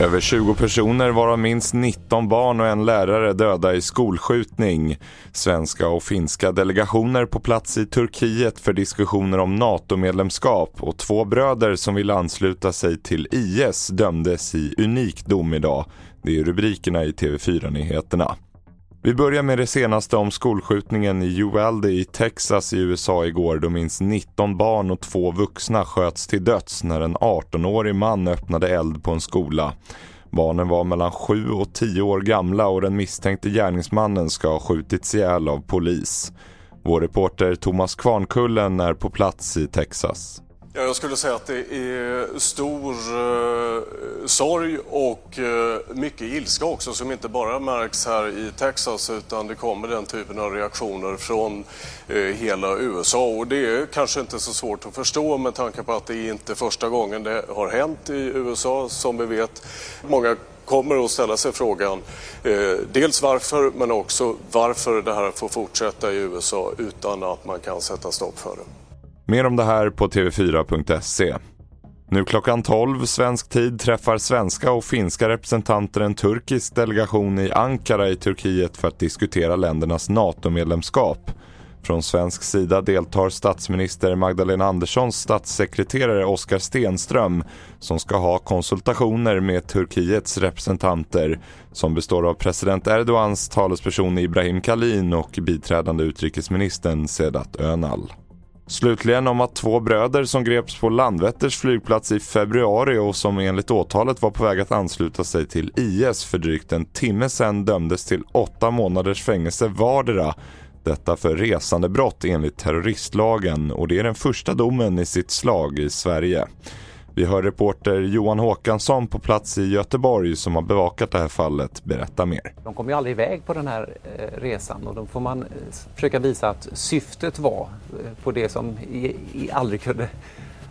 Över 20 personer, varav minst 19 barn och en lärare döda i skolskjutning. Svenska och finska delegationer på plats i Turkiet för diskussioner om NATO-medlemskap och två bröder som vill ansluta sig till IS dömdes i unik dom idag. Det är rubrikerna i TV4-nyheterna. Vi börjar med det senaste om skolskjutningen i Uvalde i Texas i USA igår då minst 19 barn och två vuxna sköts till döds när en 18-årig man öppnade eld på en skola. Barnen var mellan 7 och 10 år gamla och den misstänkte gärningsmannen ska ha skjutits ihjäl av polis. Vår reporter Thomas Kvarnkullen är på plats i Texas. Ja, jag skulle säga att det är stor eh, sorg och eh, mycket ilska också som inte bara märks här i Texas utan det kommer den typen av reaktioner från eh, hela USA och det är kanske inte så svårt att förstå med tanke på att det är inte första gången det har hänt i USA som vi vet. Många kommer att ställa sig frågan eh, dels varför men också varför det här får fortsätta i USA utan att man kan sätta stopp för det. Mer om det här på tv4.se. Nu klockan 12 svensk tid träffar svenska och finska representanter en turkisk delegation i Ankara i Turkiet för att diskutera ländernas NATO-medlemskap. Från svensk sida deltar statsminister Magdalena Anderssons statssekreterare Oskar Stenström som ska ha konsultationer med Turkiets representanter som består av president Erdogans talesperson Ibrahim Kalin och biträdande utrikesministern Sedat Önal. Slutligen om att två bröder som greps på Landvetters flygplats i februari och som enligt åtalet var på väg att ansluta sig till IS för drygt en timme sedan dömdes till åtta månaders fängelse vardera. Detta för resandebrott enligt terroristlagen och det är den första domen i sitt slag i Sverige. Vi hör reporter Johan Håkansson på plats i Göteborg som har bevakat det här fallet berätta mer. De kom ju aldrig iväg på den här eh, resan och då får man eh, försöka visa att syftet var eh, på det som aldrig kunde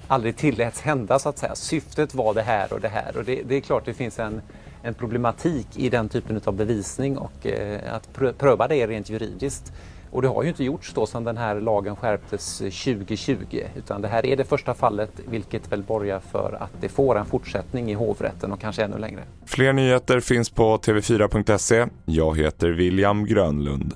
aldrig tilläts hända så att säga. Syftet var det här och det här och det, det är klart det finns en, en problematik i den typen av bevisning och eh, att pröva det rent juridiskt och det har ju inte gjorts då sedan den här lagen skärptes 2020 utan det här är det första fallet vilket väl borgar för att det får en fortsättning i hovrätten och kanske ännu längre. Fler nyheter finns på tv4.se. Jag heter William Grönlund.